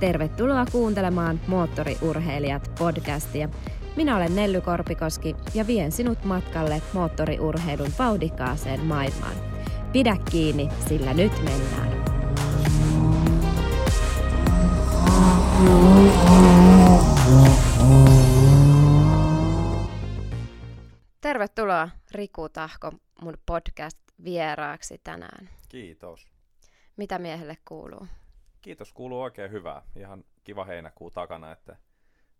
Tervetuloa kuuntelemaan Moottoriurheilijat podcastia. Minä olen Nelly Korpikoski ja vien sinut matkalle moottoriurheilun vauhdikkaaseen maailmaan. Pidä kiinni, sillä nyt mennään. Tervetuloa Riku Tahko mun podcast vieraaksi tänään. Kiitos. Mitä miehelle kuuluu? Kiitos, kuuluu oikein hyvää. Ihan kiva heinäkuu takana, että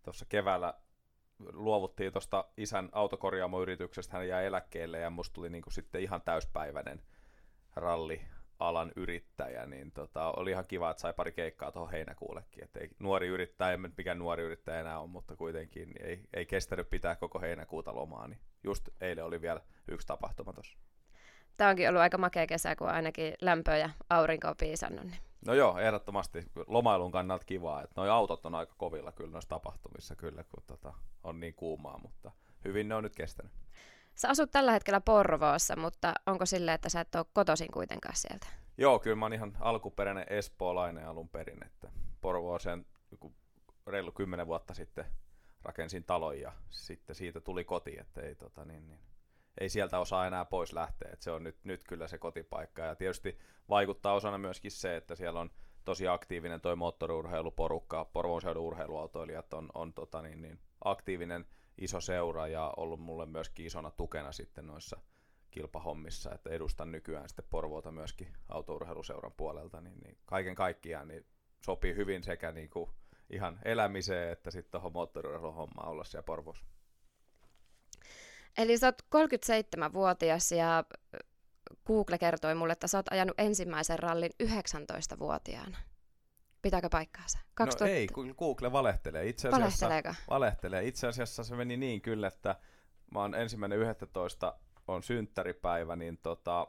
tuossa keväällä luovuttiin tuosta isän autokorjaamoyrityksestä, hän jäi eläkkeelle ja musta tuli niinku sitten ihan täyspäiväinen rallialan yrittäjä, niin tota, oli ihan kiva, että sai pari keikkaa tuohon heinäkuullekin. Et ei, nuori yrittäjä, en mikä nuori yrittäjä enää on, mutta kuitenkin niin ei, ei kestänyt pitää koko heinäkuuta lomaa, niin just eilen oli vielä yksi tapahtuma tuossa. Tämä onkin ollut aika makea kesä, kun ainakin lämpö ja aurinko on piisannut. Niin. No joo, ehdottomasti lomailun kannalta kivaa, että noi autot on aika kovilla kyllä noissa tapahtumissa kyllä, kun tota, on niin kuumaa, mutta hyvin ne on nyt kestänyt. Sä asut tällä hetkellä Porvoossa, mutta onko sille, että sä et ole kotoisin kuitenkaan sieltä? Joo, kyllä mä oon ihan alkuperäinen espoolainen alun perin, että Porvooseen reilu kymmenen vuotta sitten rakensin talon ja sitten siitä tuli koti, että ei, tota, niin, niin, ei sieltä osaa enää pois lähteä, että se on nyt, nyt kyllä se kotipaikka ja tietysti vaikuttaa osana myöskin se, että siellä on tosi aktiivinen toi moottoriurheiluporukka, Porvoon seudun urheiluautoilijat on, on tota niin, niin, aktiivinen iso seura ja ollut mulle myöskin isona tukena sitten noissa kilpahommissa, että edustan nykyään sitten Porvoota myöskin autourheiluseuran puolelta, niin, niin kaiken kaikkiaan niin sopii hyvin sekä niin kuin ihan elämiseen että sitten tuohon moottoriurheiluhommaan olla siellä Porvoossa. Eli sä oot 37-vuotias ja Google kertoi mulle, että sä oot ajanut ensimmäisen rallin 19-vuotiaana. Pitääkö paikkaansa? 2000... No ei, Google valehtelee. Itse asiassa, valehtelee. Itse asiassa se meni niin kyllä, että mä oon ensimmäinen 11 on synttäripäivä, niin tota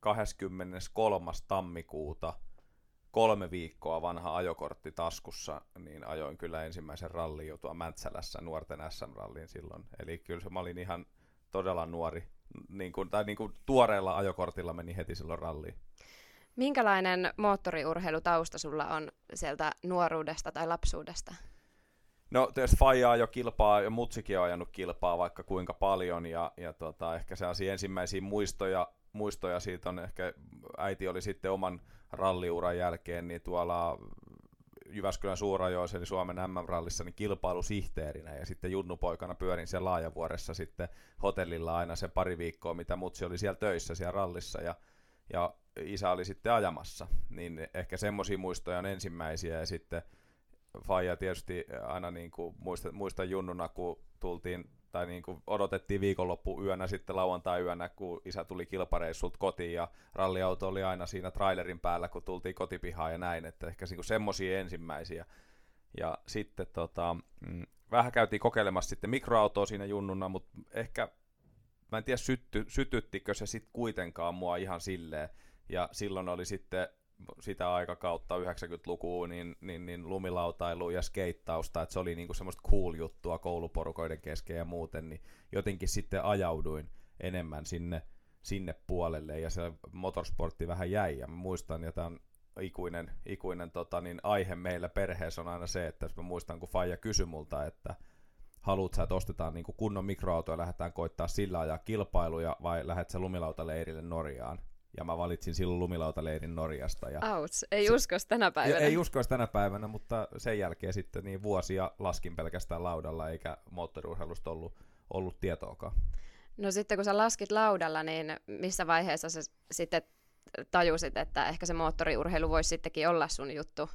23. tammikuuta kolme viikkoa vanha ajokortti taskussa, niin ajoin kyllä ensimmäisen rallin jo tuo Mäntsälässä nuorten SM-rallin silloin. Eli kyllä se, mä olin ihan todella nuori, niin kuin, tai niin kuin tuoreella ajokortilla meni heti silloin ralliin. Minkälainen moottoriurheilutausta sulla on sieltä nuoruudesta tai lapsuudesta? No tietysti Fajaa jo kilpaa ja Mutsikin on ajanut kilpaa vaikka kuinka paljon ja, ja tota, ehkä sellaisia ensimmäisiä muistoja, muistoja siitä on ehkä, äiti oli sitten oman ralliuran jälkeen niin tuolla Jyväskylän suurajoissa, eli Suomen MM-rallissa, niin kilpailusihteerinä, ja sitten junnupoikana pyörin siellä Laajavuoressa sitten hotellilla aina se pari viikkoa, mitä mutsi oli siellä töissä siellä rallissa, ja, ja isä oli sitten ajamassa, niin ehkä semmoisia muistoja on ensimmäisiä, ja sitten Faija tietysti aina niin kuin muista, muista junnuna, kun tultiin tai niin kuin odotettiin viikonloppu yönä sitten lauantai-yönä, kun isä tuli kilpareissut kotiin ja ralliauto oli aina siinä trailerin päällä, kun tultiin kotipihaan ja näin, että ehkä niin semmoisia ensimmäisiä. Ja sitten tota, mm, vähän käytiin kokeilemassa sitten mikroautoa siinä junnuna, mutta ehkä mä en tiedä sytty, sytyttikö se sitten kuitenkaan mua ihan silleen. Ja silloin oli sitten sitä aikakautta 90-lukua, niin, niin, niin lumilautailu ja skeittausta, että se oli niinku semmoista cool juttua kouluporukoiden kesken ja muuten, niin jotenkin sitten ajauduin enemmän sinne, sinne puolelle ja se motorsportti vähän jäi. Ja mä muistan, ja tämä on ikuinen, ikuinen tota, niin aihe meillä perheessä on aina se, että mä muistan, kun Faija kysyi multa, että haluat sä, että ostetaan niin kunnon mikroauto ja lähdetään koittaa sillä ajaa kilpailuja vai lähdet sä lumilautaleirille Norjaan, ja mä valitsin silloin lumilautaleirin Norjasta. Ja Outs, ei se, uskos tänä päivänä. Ei uskos tänä päivänä, mutta sen jälkeen sitten niin vuosia laskin pelkästään laudalla, eikä moottoriurheilusta ollut, ollut tietoakaan. No sitten kun sä laskit laudalla, niin missä vaiheessa sä sitten tajusit, että ehkä se moottoriurheilu voisi sittenkin olla sun juttu?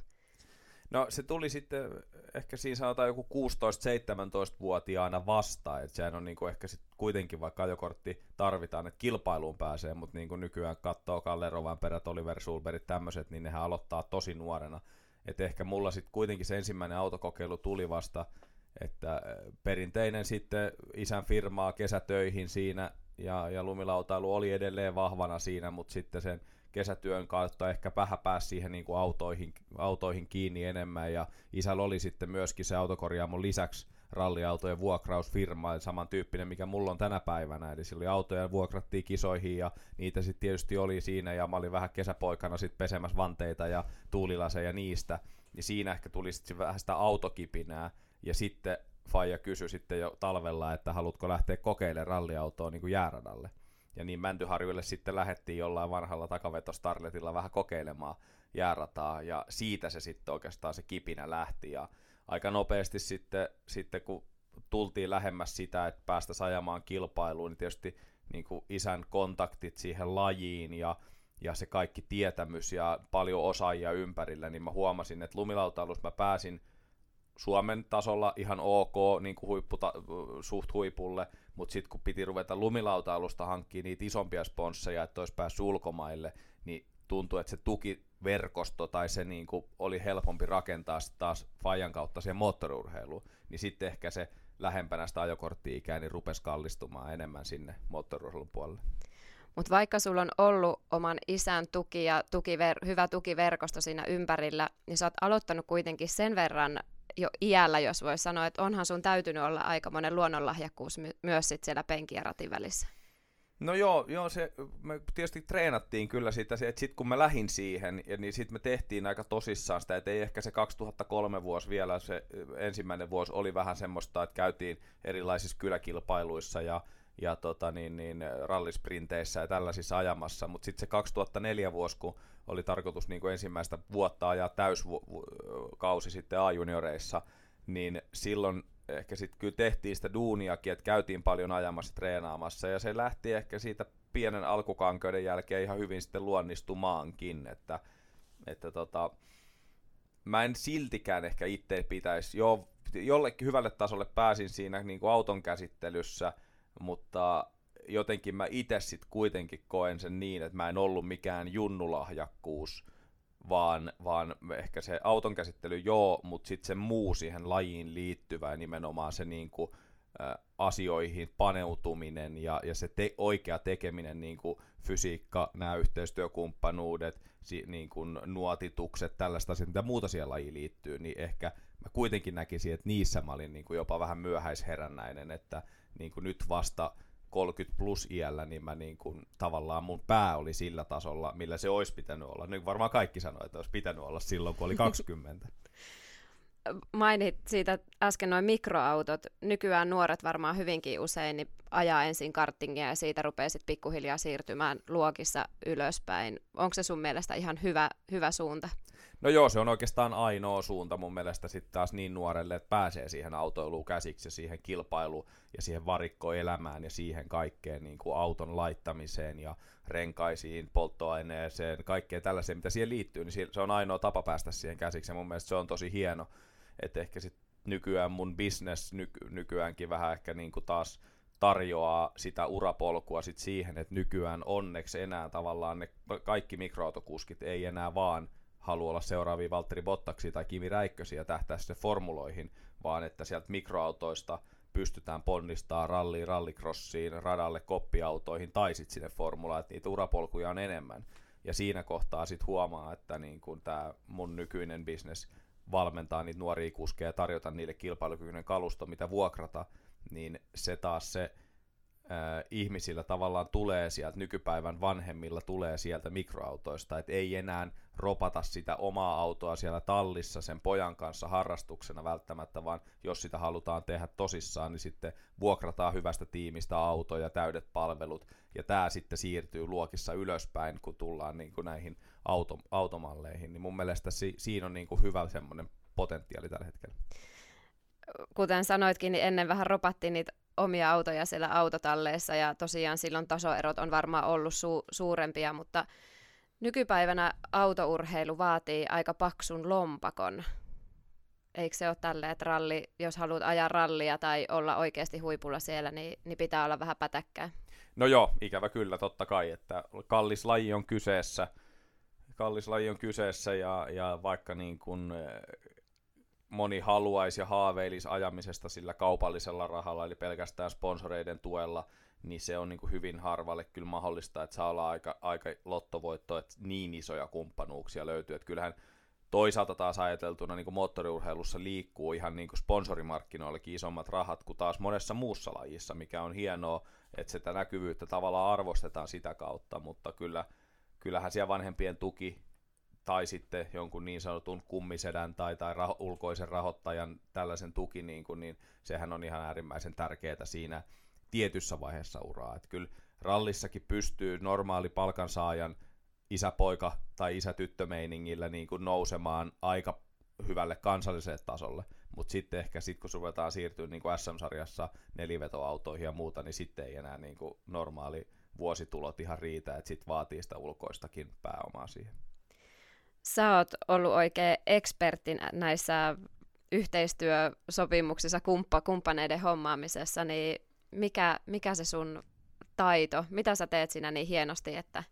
No se tuli sitten ehkä siinä sanotaan joku 16-17-vuotiaana vasta, että sehän on niinku ehkä sit kuitenkin vaikka ajokortti tarvitaan, että kilpailuun pääsee, mutta niinku nykyään katsoo Kalle Rovanperät, Oliver Sulberit, tämmöiset, niin nehän aloittaa tosi nuorena. Että ehkä mulla sitten kuitenkin se ensimmäinen autokokeilu tuli vasta, että perinteinen sitten isän firmaa kesätöihin siinä ja, ja lumilautailu oli edelleen vahvana siinä, mutta sitten sen kesätyön kautta ehkä vähän pääsi siihen niin kuin autoihin, autoihin kiinni enemmän. Ja isällä oli sitten myöskin se autokorjaamon lisäksi ralliautojen vuokrausfirma, samantyyppinen mikä mulla on tänä päivänä, eli sillä oli autoja vuokrattiin kisoihin ja niitä sitten tietysti oli siinä. Ja mä olin vähän kesäpoikana sitten pesemässä vanteita ja tuulilaseja niistä, niin siinä ehkä tuli sitten vähän sitä autokipinää, ja sitten Faija kysyi sitten jo talvella, että haluatko lähteä kokeilemaan ralliautoa niin kuin jääradalle. Ja niin Mäntyharjuille sitten lähdettiin jollain vanhalla takavetostarletilla vähän kokeilemaan jäärataa, ja siitä se sitten oikeastaan se kipinä lähti, ja aika nopeasti sitten, sitten kun tultiin lähemmäs sitä, että päästä ajamaan kilpailuun, niin tietysti niin kuin isän kontaktit siihen lajiin ja, ja se kaikki tietämys ja paljon osaajia ympärillä, niin mä huomasin, että lumilautailussa mä pääsin Suomen tasolla ihan ok, niin kuin huipputa, suht huipulle, mutta sitten kun piti ruveta lumilautailusta hankkia niitä isompia sponsseja, että olisi päässyt ulkomaille, niin tuntui, että se tukiverkosto tai se niin kuin oli helpompi rakentaa taas Fajan kautta siihen moottoriurheiluun, niin sitten ehkä se lähempänä sitä ajokortti-ikää, niin rupesi kallistumaan enemmän sinne moottoriurheilun puolelle. Mutta vaikka sulla on ollut oman isän tuki ja tukiver- hyvä tukiverkosto siinä ympärillä, niin sä oot aloittanut kuitenkin sen verran jo iällä, jos voi sanoa, että onhan sun täytynyt olla aika monen luonnonlahjakkuus my- myös sit siellä penkin ja ratin välissä. No joo, joo se, me tietysti treenattiin kyllä sitä, että sitten kun mä lähin siihen, niin sitten me tehtiin aika tosissaan sitä, että ei ehkä se 2003 vuosi vielä, se ensimmäinen vuosi oli vähän semmoista, että käytiin erilaisissa kyläkilpailuissa ja, ja tota niin, niin, rallisprinteissä ja tällaisissa ajamassa, mutta sitten se 2004 vuosi, kun oli tarkoitus niin kuin ensimmäistä vuotta ajaa täyskausi sitten A-junioreissa, niin silloin ehkä sitten kyllä tehtiin sitä duuniakin, että käytiin paljon ajamassa treenaamassa. Ja se lähti ehkä siitä pienen alkukankeuden jälkeen ihan hyvin sitten luonnistumaankin, että, että tota, mä en siltikään ehkä itse pitäisi, jo, jollekin hyvälle tasolle pääsin siinä niin kuin auton käsittelyssä, mutta jotenkin mä itse sitten kuitenkin koen sen niin, että mä en ollut mikään junnulahjakkuus, vaan, vaan ehkä se auton käsittely joo, mutta sitten se muu siihen lajiin liittyvä nimenomaan se niin kuin, ä, asioihin paneutuminen ja, ja se te, oikea tekeminen, niin kuin fysiikka, nämä yhteistyökumppanuudet, si, niin kuin nuotitukset, tällaista asiat, mitä muuta siihen lajiin liittyy, niin ehkä mä kuitenkin näkisin, että niissä mä olin niin kuin jopa vähän myöhäisherännäinen, että niin kuin nyt vasta 30 plus iällä, niin mä niin kuin, tavallaan mun pää oli sillä tasolla, millä se olisi pitänyt olla. Nyt varmaan kaikki sanoo, että olisi pitänyt olla silloin, kun oli 20. Mainit siitä äsken noin mikroautot. Nykyään nuoret varmaan hyvinkin usein niin ajaa ensin karttingia ja siitä rupeaa sitten pikkuhiljaa siirtymään luokissa ylöspäin. Onko se sun mielestä ihan hyvä, hyvä suunta? No joo, se on oikeastaan ainoa suunta mun mielestä sitten taas niin nuorelle, että pääsee siihen autoiluun käsiksi ja siihen kilpailuun ja siihen varikkoelämään ja siihen kaikkeen niin kuin auton laittamiseen ja renkaisiin, polttoaineeseen, kaikkeen tällaiseen, mitä siihen liittyy, niin se on ainoa tapa päästä siihen käsiksi. Ja mun mielestä se on tosi hieno, että ehkä sitten nykyään mun business nyky- nykyäänkin vähän ehkä niin kuin taas tarjoaa sitä urapolkua sit siihen, että nykyään onneksi enää tavallaan ne kaikki mikroautokuskit ei enää vaan halua olla seuraavia Valtteri Bottaksia tai Kimi Räikkösiä tähtää se formuloihin, vaan että sieltä mikroautoista pystytään ponnistaa ralliin, rallikrossiin, radalle, koppiautoihin tai sitten sinne formulaan, että niitä urapolkuja on enemmän. Ja siinä kohtaa sitten huomaa, että niin kun tämä mun nykyinen bisnes valmentaa niitä nuoria kuskeja ja tarjota niille kilpailukykyinen kalusto, mitä vuokrata, niin se taas se ihmisillä tavallaan tulee sieltä, nykypäivän vanhemmilla tulee sieltä mikroautoista, että ei enää ropata sitä omaa autoa siellä tallissa sen pojan kanssa harrastuksena välttämättä, vaan jos sitä halutaan tehdä tosissaan, niin sitten vuokrataan hyvästä tiimistä auto ja täydet palvelut, ja tämä sitten siirtyy luokissa ylöspäin, kun tullaan niin kuin näihin auto, automalleihin, niin mun mielestä si, siinä on niin kuin hyvä semmoinen potentiaali tällä hetkellä. Kuten sanoitkin, niin ennen vähän ropattiin niitä omia autoja siellä autotalleissa ja tosiaan silloin tasoerot on varmaan ollut su- suurempia, mutta nykypäivänä autourheilu vaatii aika paksun lompakon. Eikö se ole tälleen, että ralli, jos haluat ajaa rallia tai olla oikeasti huipulla siellä, niin, niin pitää olla vähän pätäkkää? No joo, ikävä kyllä, totta kai, että kallis laji on kyseessä, kallis laji on kyseessä ja, ja vaikka niin kuin moni haluaisi ja haaveilisi ajamisesta sillä kaupallisella rahalla, eli pelkästään sponsoreiden tuella, niin se on niin kuin hyvin harvalle kyllä mahdollista, että saa olla aika, aika lottovoitto, että niin isoja kumppanuuksia löytyy. Että kyllähän toisaalta taas ajateltuna niin kuin moottoriurheilussa liikkuu ihan niin kuin sponsorimarkkinoillekin isommat rahat kuin taas monessa muussa lajissa, mikä on hienoa, että sitä näkyvyyttä tavallaan arvostetaan sitä kautta, mutta kyllä, kyllähän siellä vanhempien tuki tai sitten jonkun niin sanotun kummisedän tai, tai raho, ulkoisen rahoittajan tällaisen tuki, niin, kuin, niin sehän on ihan äärimmäisen tärkeää siinä tietyssä vaiheessa uraa. Että kyllä rallissakin pystyy normaali palkansaajan isäpoika tai isätyttömeiningillä niin kuin nousemaan aika hyvälle kansalliselle tasolle, mutta sitten ehkä sit, kun ruvetaan siirtyä niin kuin SM-sarjassa nelivetoautoihin ja muuta, niin sitten ei enää niin kuin normaali vuositulot ihan riitä, että sitten vaatii sitä ulkoistakin pääomaa siihen. Sä oot ollut oikein ekspertin näissä yhteistyösopimuksissa kumppa, kumppaneiden hommaamisessa, niin mikä, mikä se sun taito, mitä sä teet siinä niin hienosti, että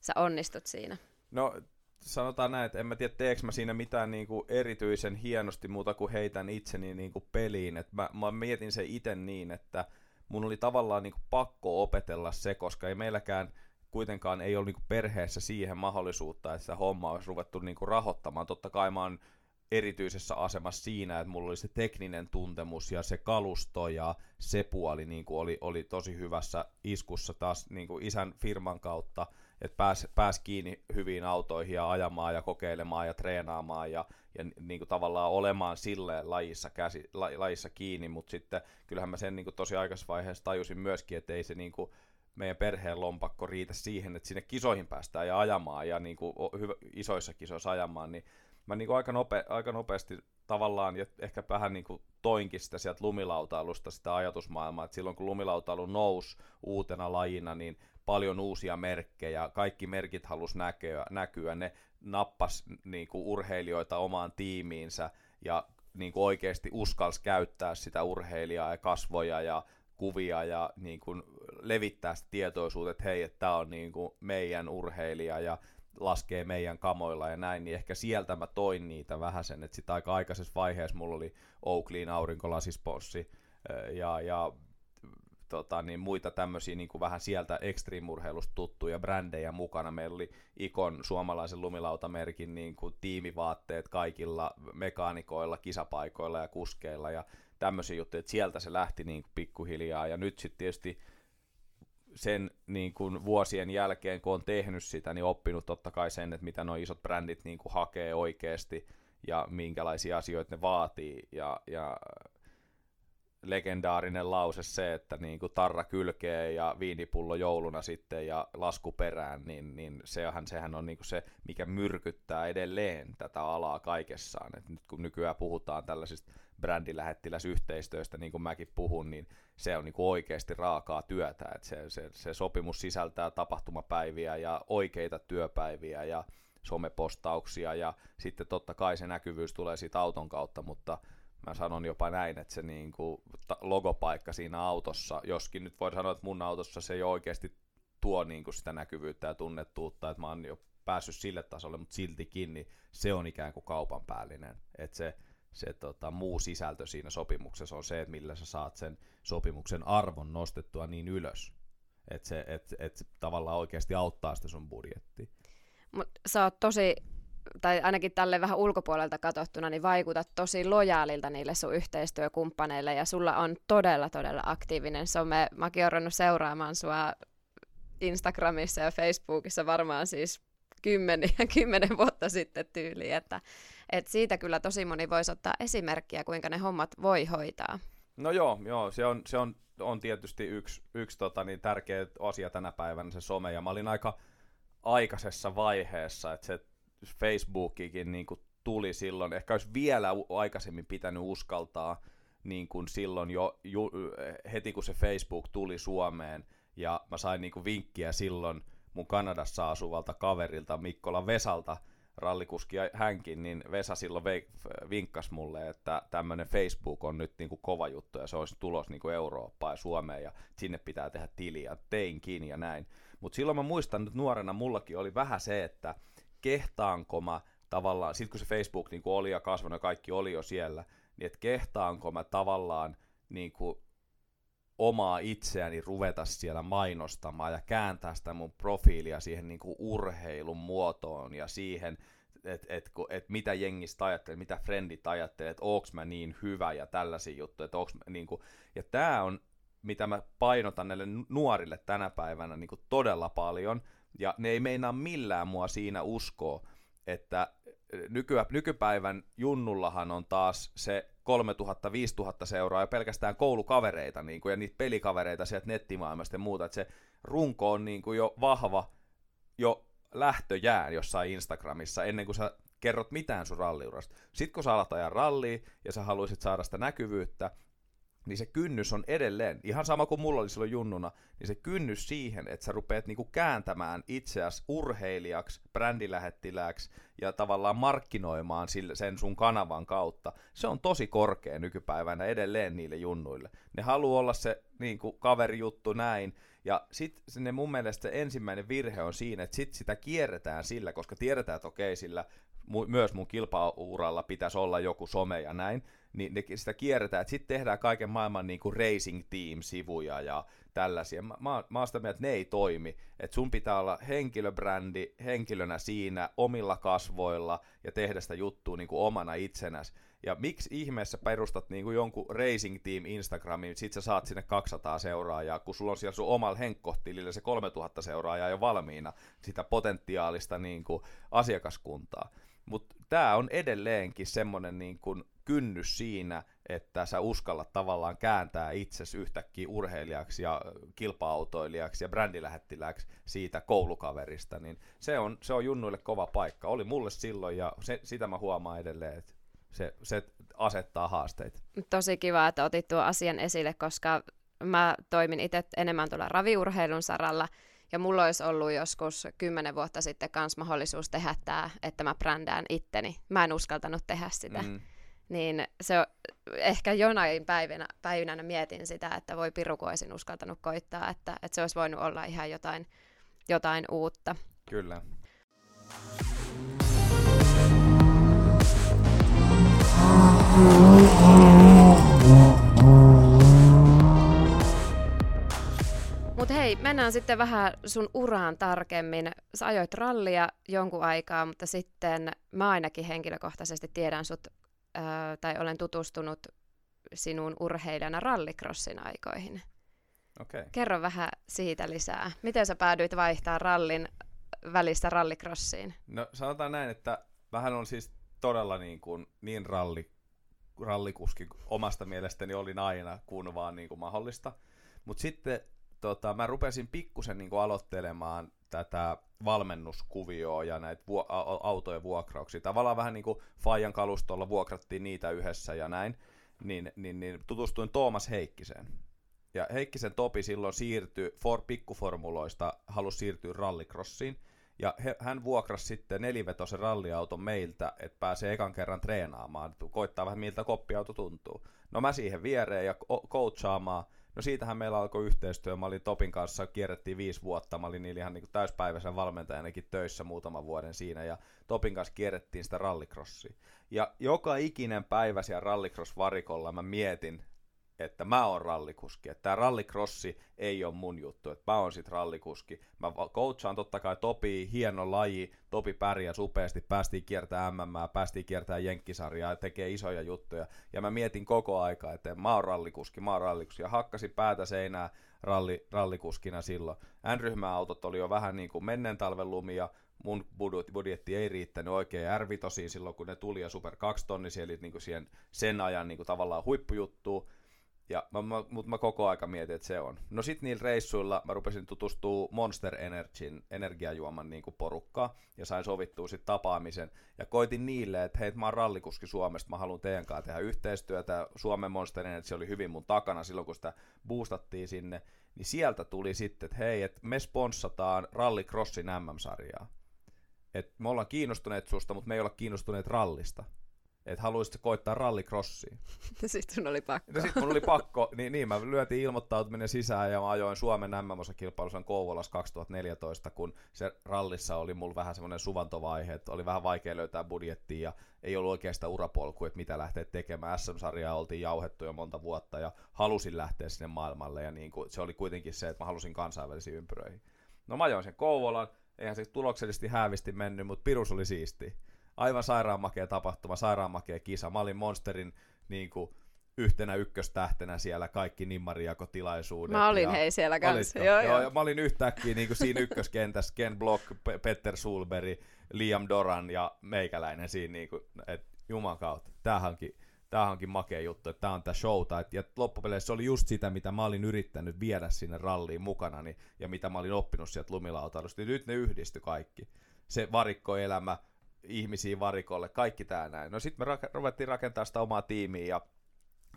sä onnistut siinä? No sanotaan näin, että en mä tiedä teekö mä siinä mitään niinku erityisen hienosti muuta kuin heitän itseni niinku peliin. Et mä, mä mietin se itse niin, että mun oli tavallaan niinku pakko opetella se, koska ei meilläkään kuitenkaan ei ole niinku perheessä siihen mahdollisuutta, että sitä hommaa olisi ruvettu niinku rahoittamaan. Totta kai mä oon erityisessä asemassa siinä, että mulla oli se tekninen tuntemus ja se kalusto ja se puoli niin kuin oli, oli tosi hyvässä iskussa taas niin kuin isän firman kautta, että pääsi pääs kiinni hyviin autoihin ja ajamaan ja kokeilemaan ja treenaamaan ja, ja niin kuin tavallaan olemaan silleen lajissa, käsi, la, lajissa kiinni, mutta sitten kyllähän mä sen niin kuin tosi aikaisessa vaiheessa tajusin myöskin, että ei se niin kuin meidän perheen lompakko riitä siihen, että sinne kisoihin päästään ja ajamaan ja niin kuin isoissa kisoissa ajamaan, niin mä niin kuin aika, nope, aika nopeasti tavallaan ja ehkä vähän niin kuin toinkin sitä sieltä lumilautailusta sitä ajatusmaailmaa, että silloin kun lumilautailu nousi uutena lajina, niin paljon uusia merkkejä, kaikki merkit halus näkyä, näkyä. Ne nappas niin kuin urheilijoita omaan tiimiinsä ja niin kuin oikeasti uskalsi käyttää sitä urheilijaa ja kasvoja ja kuvia ja niin kuin levittää sitä tietoisuutta, että hei, että tämä on niin kuin meidän urheilija ja laskee meidän kamoilla ja näin, niin ehkä sieltä mä toin niitä vähän sen, että sitten aika aikaisessa vaiheessa mulla oli Oakleyin aurinkolasisponssi ja, ja tota, niin muita tämmöisiä niin kuin vähän sieltä ekstriimurheilusta tuttuja brändejä mukana. Meillä oli Ikon suomalaisen lumilautamerkin niin kuin tiimivaatteet kaikilla mekaanikoilla, kisapaikoilla ja kuskeilla ja tämmöisiä juttuja, että sieltä se lähti niin kuin pikkuhiljaa ja nyt sitten tietysti sen niin kuin vuosien jälkeen, kun on tehnyt sitä, niin oppinut totta kai sen, että mitä nuo isot brändit niin kuin hakee oikeasti ja minkälaisia asioita ne vaatii. Ja, ja legendaarinen lause se, että niin kuin tarra kylkee ja viinipullo jouluna sitten ja lasku perään, niin, niin sehän, sehän on niin kuin se, mikä myrkyttää edelleen tätä alaa kaikessaan. Et nyt kun nykyään puhutaan tällaisista brändilähettiläsyhteistyöstä, niin kuin mäkin puhun, niin se on niin kuin oikeasti raakaa työtä. Et se, se, se sopimus sisältää tapahtumapäiviä ja oikeita työpäiviä ja somepostauksia ja sitten totta kai se näkyvyys tulee siitä auton kautta, mutta mä sanon jopa näin, että se niin kuin logopaikka siinä autossa, joskin nyt voi sanoa, että mun autossa se ei oikeasti tuo niin kuin sitä näkyvyyttä ja tunnettuutta, että mä oon jo päässyt sille tasolle, mutta siltikin niin se on ikään kuin kaupan päällinen. Että se, se tota, muu sisältö siinä sopimuksessa on se, että millä sä saat sen sopimuksen arvon nostettua niin ylös, että se et, et tavallaan oikeasti auttaa sitä sun budjettia. Mut sä oot tosi, tai ainakin tälle vähän ulkopuolelta katsottuna, niin vaikutat tosi lojaalilta niille sun yhteistyökumppaneille, ja sulla on todella, todella aktiivinen some. Mäkin olen seuraamaan sua Instagramissa ja Facebookissa varmaan siis kymmenen, kymmenen vuotta sitten tyyliin, että et siitä kyllä tosi moni voisi ottaa esimerkkiä, kuinka ne hommat voi hoitaa. No joo, joo se on, se on, on tietysti yksi, yksi tota, niin tärkeä asia tänä päivänä se some, ja mä olin aika aikaisessa vaiheessa, että se Facebookikin niin kuin tuli silloin, ehkä olisi vielä aikaisemmin pitänyt uskaltaa niin kuin silloin jo ju, heti kun se Facebook tuli Suomeen, ja mä sain niin kuin vinkkiä silloin mun Kanadassa asuvalta kaverilta Mikkola Vesalta, rallikuski hänkin, niin Vesa silloin vinkkas mulle, että tämmöinen Facebook on nyt niin kuin kova juttu ja se olisi tulos niin kuin Eurooppaan ja Suomeen ja sinne pitää tehdä tiliä, teinkin ja näin. Mutta silloin mä muistan, että nuorena mullakin oli vähän se, että kehtaanko mä tavallaan, sit kun se Facebook niin kuin oli ja kasvanut ja kaikki oli jo siellä, niin että kehtaanko mä tavallaan niin kuin omaa itseäni ruveta siellä mainostamaan ja kääntää sitä mun profiilia siihen niin kuin urheilun muotoon ja siihen, että et, et mitä jengistä ajattelee, mitä frendit ajattelee, että onko mä niin hyvä ja tällaisia juttuja. Että onks mä, niin kuin, ja tämä on, mitä mä painotan näille nuorille tänä päivänä niin kuin todella paljon, ja ne ei meinaa millään mua siinä uskoa, että nyky, nykypäivän junnullahan on taas se 3000-5000 seuraa ja pelkästään koulukavereita niin kuin, ja niitä pelikavereita sieltä nettimaailmasta ja muuta, että se runko on niin kuin jo vahva jo lähtöjään jossain Instagramissa ennen kuin sä kerrot mitään sun ralliurasta. Sitten kun sä alat ajan rallia ja sä haluaisit saada sitä näkyvyyttä, niin se kynnys on edelleen, ihan sama kuin mulla oli silloin junnuna, niin se kynnys siihen, että sä rupeat niinku kääntämään itseäsi urheilijaksi, brändilähettilääksi ja tavallaan markkinoimaan sen sun kanavan kautta, se on tosi korkea nykypäivänä edelleen niille junnuille. Ne haluaa olla se niinku kaverijuttu näin, ja sitten mun mielestä ensimmäinen virhe on siinä, että sit sitä kierretään sillä, koska tiedetään, että okei, sillä myös mun kilpauralla pitäisi olla joku some ja näin, niin ne, sitä kierretään, että sitten tehdään kaiken maailman niin kuin racing team-sivuja ja tällaisia. Mä, mä, mä oon sitä mieltä, että ne ei toimi. Että sun pitää olla henkilöbrändi henkilönä siinä omilla kasvoilla ja tehdä sitä juttua niin kuin omana itsenäsi. Ja miksi ihmeessä perustat niin kuin jonkun racing team Instagramiin, sit sä saat sinne 200 seuraajaa, kun sulla on siellä sun omalla henkkohtilillä se 3000 seuraajaa jo valmiina, sitä potentiaalista niin kuin asiakaskuntaa. Mutta tämä on edelleenkin semmoinen niin kuin kynnys siinä, että sä uskallat tavallaan kääntää itsesi yhtäkkiä urheilijaksi ja kilpa-autoilijaksi ja brändilähettiläksi siitä koulukaverista, niin se on, se on junnuille kova paikka. Oli mulle silloin ja se, sitä mä huomaan edelleen, että se, se asettaa haasteita. Tosi kiva, että otit tuo asian esille, koska mä toimin itse enemmän tuolla raviurheilun saralla, ja mulla olisi ollut joskus kymmenen vuotta sitten kans mahdollisuus tehdä tämä, että mä brändään itteni. Mä en uskaltanut tehdä sitä. Mm. Niin se ehkä jonain päivänä, päivänä mietin sitä, että voi piru, kun olisin uskaltanut koittaa, että, että se olisi voinut olla ihan jotain, jotain uutta. Kyllä. Mutta hei, mennään sitten vähän sun uraan tarkemmin. Sä ajoit rallia jonkun aikaa, mutta sitten mä ainakin henkilökohtaisesti tiedän sut, tai olen tutustunut sinun urheilijana rallikrossin aikoihin. Okay. Kerro vähän siitä lisää. Miten sä päädyit vaihtaa rallin välistä rallikrossiin? No sanotaan näin, että vähän on siis todella niin, kuin, niin ralli, rallikuski omasta mielestäni olin aina, kun vaan niin kuin mahdollista. Mutta sitten tota, mä rupesin pikkusen niin aloittelemaan tätä valmennuskuvioa ja näitä vu- autojen vuokrauksia. Tavallaan vähän niin kuin Fajan kalustolla vuokrattiin niitä yhdessä ja näin. Niin, niin, niin tutustuin Toomas Heikkiseen. Ja Heikkisen Topi silloin siirtyi for, pikkuformuloista, halusi siirtyä rallikrossiin. Ja he, hän vuokrasi sitten nelivetosen ralliauton meiltä, että pääsee ekan kerran treenaamaan, koittaa vähän miltä koppiauto tuntuu. No mä siihen viereen ja coachaamaan, No siitähän meillä alkoi yhteistyö. Mä olin Topin kanssa, kierrettiin viisi vuotta. Mä olin niillä ihan niin täyspäiväisen valmentajanakin töissä muutaman vuoden siinä. Ja Topin kanssa kierrettiin sitä rallikrossia. Ja joka ikinen päivä siellä rallikross-varikolla mä mietin, että mä oon rallikuski, että tämä rallikrossi ei ole mun juttu, että mä oon sit rallikuski. Mä coachaan totta kai Topi, hieno laji, Topi pärjää upeasti, päästiin kiertää MM, päästiin kiertää Jenkkisarjaa ja tekee isoja juttuja. Ja mä mietin koko aika, että mä oon rallikuski, mä oon rallikuski. Ja hakkasin päätä seinää ralli, rallikuskina silloin. N-ryhmäautot oli jo vähän niin kuin menneen talven lumia, mun budjetti ei riittänyt oikein r silloin, kun ne tuli, ja Super 2 tonni, eli niin kuin siihen, sen ajan niin kuin tavallaan huippujuttuun ja mä, mä, mutta mä koko aika mietin, että se on. No sit niillä reissuilla mä rupesin tutustua Monster Energyn energiajuoman niin porukkaa ja sain sovittua sit tapaamisen. Ja koitin niille, että hei, mä oon rallikuski Suomesta, mä haluan teidän kanssa tehdä yhteistyötä. Suomen Monster Energy oli hyvin mun takana silloin, kun sitä boostattiin sinne. Niin sieltä tuli sitten, että hei, että me sponssataan Rallycrossin MM-sarjaa. Et me ollaan kiinnostuneet susta, mutta me ei olla kiinnostuneet rallista että haluaisit koittaa rallycrossia. sitten sun oli pakko. No sitten mun oli pakko, niin, niin mä lyötiin ilmoittautuminen sisään ja mä ajoin Suomen MM-kilpailussa Kouvolassa 2014, kun se rallissa oli mulla vähän semmoinen suvantovaihe, että oli vähän vaikea löytää budjettia ja ei ollut oikeastaan urapolku, että mitä lähteä tekemään. SM-sarjaa oltiin jauhettu jo monta vuotta ja halusin lähteä sinne maailmalle ja niin kuin, se oli kuitenkin se, että mä halusin kansainvälisiin ympyröihin. No mä ajoin sen Kouvolan, eihän se tuloksellisesti häävisti mennyt, mutta pirus oli siisti aivan sairaanmakea tapahtuma, sairaanmakea kisa. Mä olin Monsterin niin kuin, yhtenä ykköstähtenä siellä kaikki nimmarijakotilaisuudet. Mä olin ja, hei siellä kanssa. Joo, joo. joo, mä olin yhtäkkiä niin kuin siinä ykköskentässä Ken Block, P- Petter Sulberg, Liam Doran ja meikäläinen siinä, niin kuin, että juman kautta, tämähän onkin, tämähän onkin makea juttu, että tämä on tämä showta. Et, ja loppupeleissä se oli just sitä, mitä mä olin yrittänyt viedä sinne ralliin mukana ja mitä mä olin oppinut sieltä lumilautailusta. Ja nyt ne yhdistyi kaikki. Se varikkoelämä, ihmisiä varikolle, kaikki tämä näin. No sitten me rak- ruvettiin rakentamaan sitä omaa tiimiä ja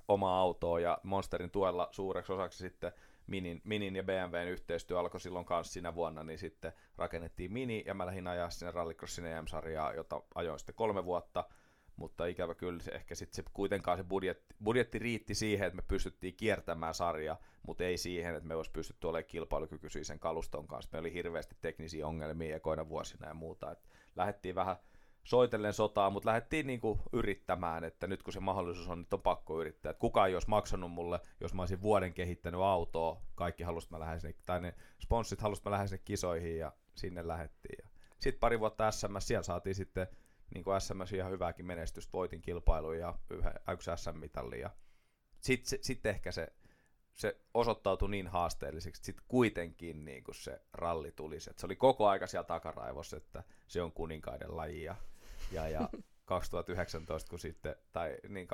omaa autoa ja Monsterin tuella suureksi osaksi sitten Minin, Minin ja BMWn yhteistyö alkoi silloin kanssa siinä vuonna, niin sitten rakennettiin Mini ja mä lähdin ajaa sinne Rallycrossin EM-sarjaa, jota ajoin sitten kolme vuotta, mutta ikävä kyllä se ehkä sitten se, kuitenkaan se budjetti, budjetti riitti siihen, että me pystyttiin kiertämään sarja, mutta ei siihen, että me olisi pystytty olemaan kilpailukykyisiä sen kaluston kanssa. Me oli hirveästi teknisiä ongelmia ekoina vuosina ja muuta, että lähdettiin vähän soitellen sotaa, mutta lähdettiin niinku yrittämään, että nyt kun se mahdollisuus on, nyt on pakko yrittää. Että kukaan ei olisi maksanut mulle, jos mä olisin vuoden kehittänyt autoa, kaikki halusivat, mä lähden sinne, tai ne sponssit halusivat, mä lähden sinne kisoihin ja sinne lähdettiin. Sitten pari vuotta SMS, siellä saatiin sitten niin kuin SMS ihan hyvääkin menestystä, voitin kilpailun ja yksi SM-mitalli. Sitten sit, ehkä se, se osoittautui niin haasteelliseksi, että sitten kuitenkin niin kuin se ralli tuli. Se oli koko aika siellä takaraivossa, että se on kuninkaiden laji ja ja, ja 2019, kun sitten, tai niin